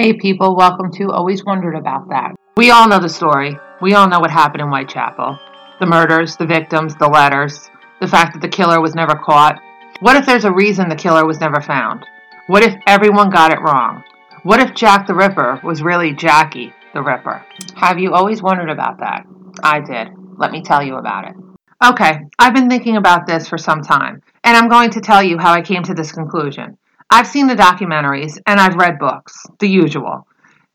Hey people, welcome to Always Wondered About That. We all know the story. We all know what happened in Whitechapel. The murders, the victims, the letters, the fact that the killer was never caught. What if there's a reason the killer was never found? What if everyone got it wrong? What if Jack the Ripper was really Jackie the Ripper? Have you always wondered about that? I did. Let me tell you about it. Okay, I've been thinking about this for some time, and I'm going to tell you how I came to this conclusion. I've seen the documentaries and I've read books, the usual.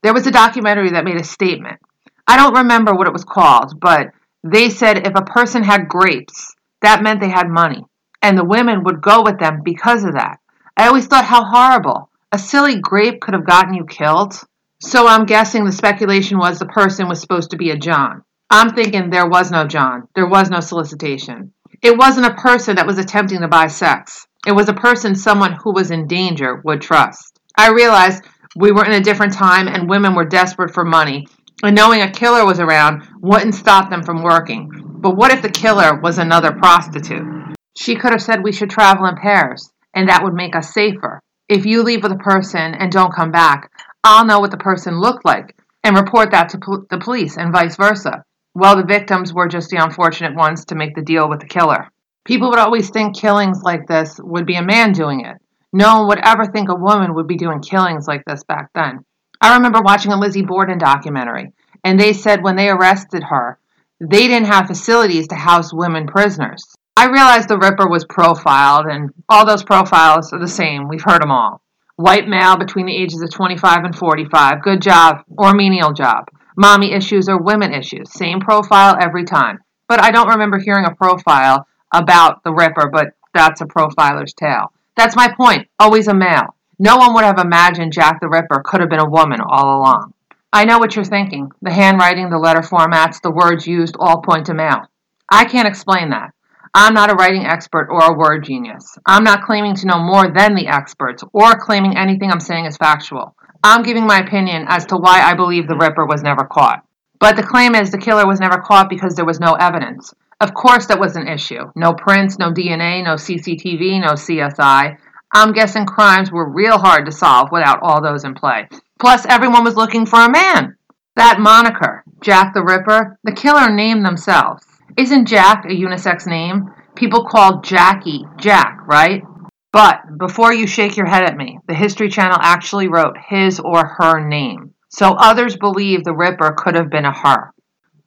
There was a documentary that made a statement. I don't remember what it was called, but they said if a person had grapes, that meant they had money, and the women would go with them because of that. I always thought how horrible. A silly grape could have gotten you killed. So I'm guessing the speculation was the person was supposed to be a John. I'm thinking there was no John. There was no solicitation. It wasn't a person that was attempting to buy sex. It was a person someone who was in danger would trust. I realized we were in a different time and women were desperate for money, and knowing a killer was around wouldn't stop them from working. But what if the killer was another prostitute? She could have said we should travel in pairs, and that would make us safer. If you leave with a person and don't come back, I'll know what the person looked like and report that to pol- the police and vice versa. Well, the victims were just the unfortunate ones to make the deal with the killer. People would always think killings like this would be a man doing it. No one would ever think a woman would be doing killings like this back then. I remember watching a Lizzie Borden documentary, and they said when they arrested her, they didn't have facilities to house women prisoners. I realized the Ripper was profiled, and all those profiles are the same. We've heard them all. White male between the ages of 25 and 45, good job or menial job. Mommy issues or women issues, same profile every time. But I don't remember hearing a profile about the Ripper, but that's a profiler's tale. That's my point. Always a male. No one would have imagined Jack the Ripper could have been a woman all along. I know what you're thinking. The handwriting, the letter formats, the words used all point to male. I can't explain that. I'm not a writing expert or a word genius. I'm not claiming to know more than the experts or claiming anything I'm saying is factual. I'm giving my opinion as to why I believe the Ripper was never caught. But the claim is the killer was never caught because there was no evidence. Of course, that was an issue. No prints, no DNA, no CCTV, no CSI. I'm guessing crimes were real hard to solve without all those in play. Plus, everyone was looking for a man. That moniker, Jack the Ripper, the killer named themselves. Isn't Jack a unisex name? People call Jackie Jack, right? But before you shake your head at me, the History Channel actually wrote his or her name. So others believe the Ripper could have been a her.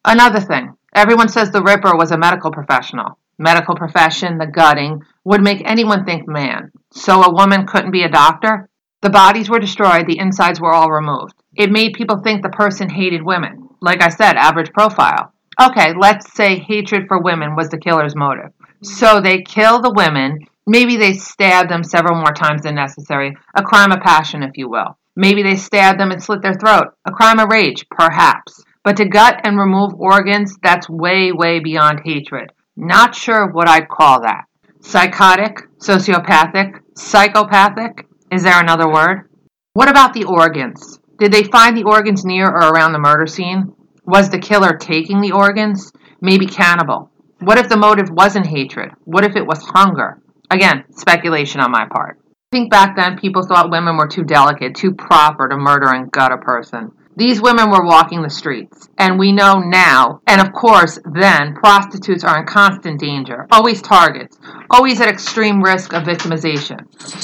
Another thing, Everyone says the Ripper was a medical professional. Medical profession, the gutting, would make anyone think man. So a woman couldn't be a doctor? The bodies were destroyed, the insides were all removed. It made people think the person hated women. Like I said, average profile. Okay, let's say hatred for women was the killer's motive. So they kill the women. Maybe they stab them several more times than necessary. A crime of passion, if you will. Maybe they stab them and slit their throat. A crime of rage, perhaps. But to gut and remove organs, that's way, way beyond hatred. Not sure what I'd call that. Psychotic, sociopathic, psychopathic? Is there another word? What about the organs? Did they find the organs near or around the murder scene? Was the killer taking the organs? Maybe cannibal. What if the motive wasn't hatred? What if it was hunger? Again, speculation on my part. I think back then people thought women were too delicate, too proper to murder and gut a person. These women were walking the streets, and we know now, and of course then, prostitutes are in constant danger, always targets, always at extreme risk of victimization.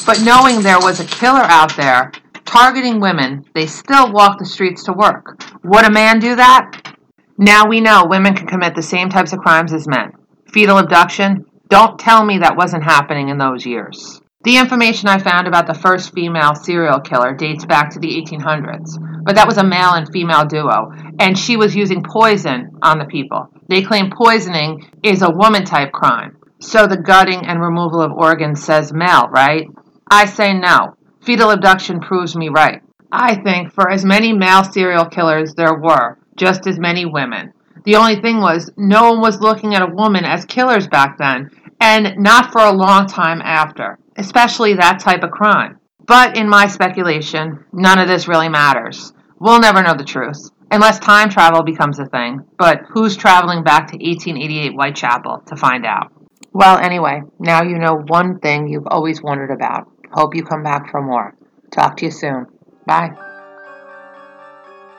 But knowing there was a killer out there targeting women, they still walk the streets to work. Would a man do that? Now we know women can commit the same types of crimes as men. Fetal abduction? Don't tell me that wasn't happening in those years. The information I found about the first female serial killer dates back to the 1800s, but that was a male and female duo, and she was using poison on the people. They claim poisoning is a woman type crime. So the gutting and removal of organs says male, right? I say no. Fetal abduction proves me right. I think for as many male serial killers there were, just as many women. The only thing was, no one was looking at a woman as killers back then, and not for a long time after especially that type of crime. But in my speculation, none of this really matters. We'll never know the truth, unless time travel becomes a thing. But who's traveling back to 1888 Whitechapel to find out? Well, anyway, now you know one thing you've always wondered about. Hope you come back for more. Talk to you soon. Bye.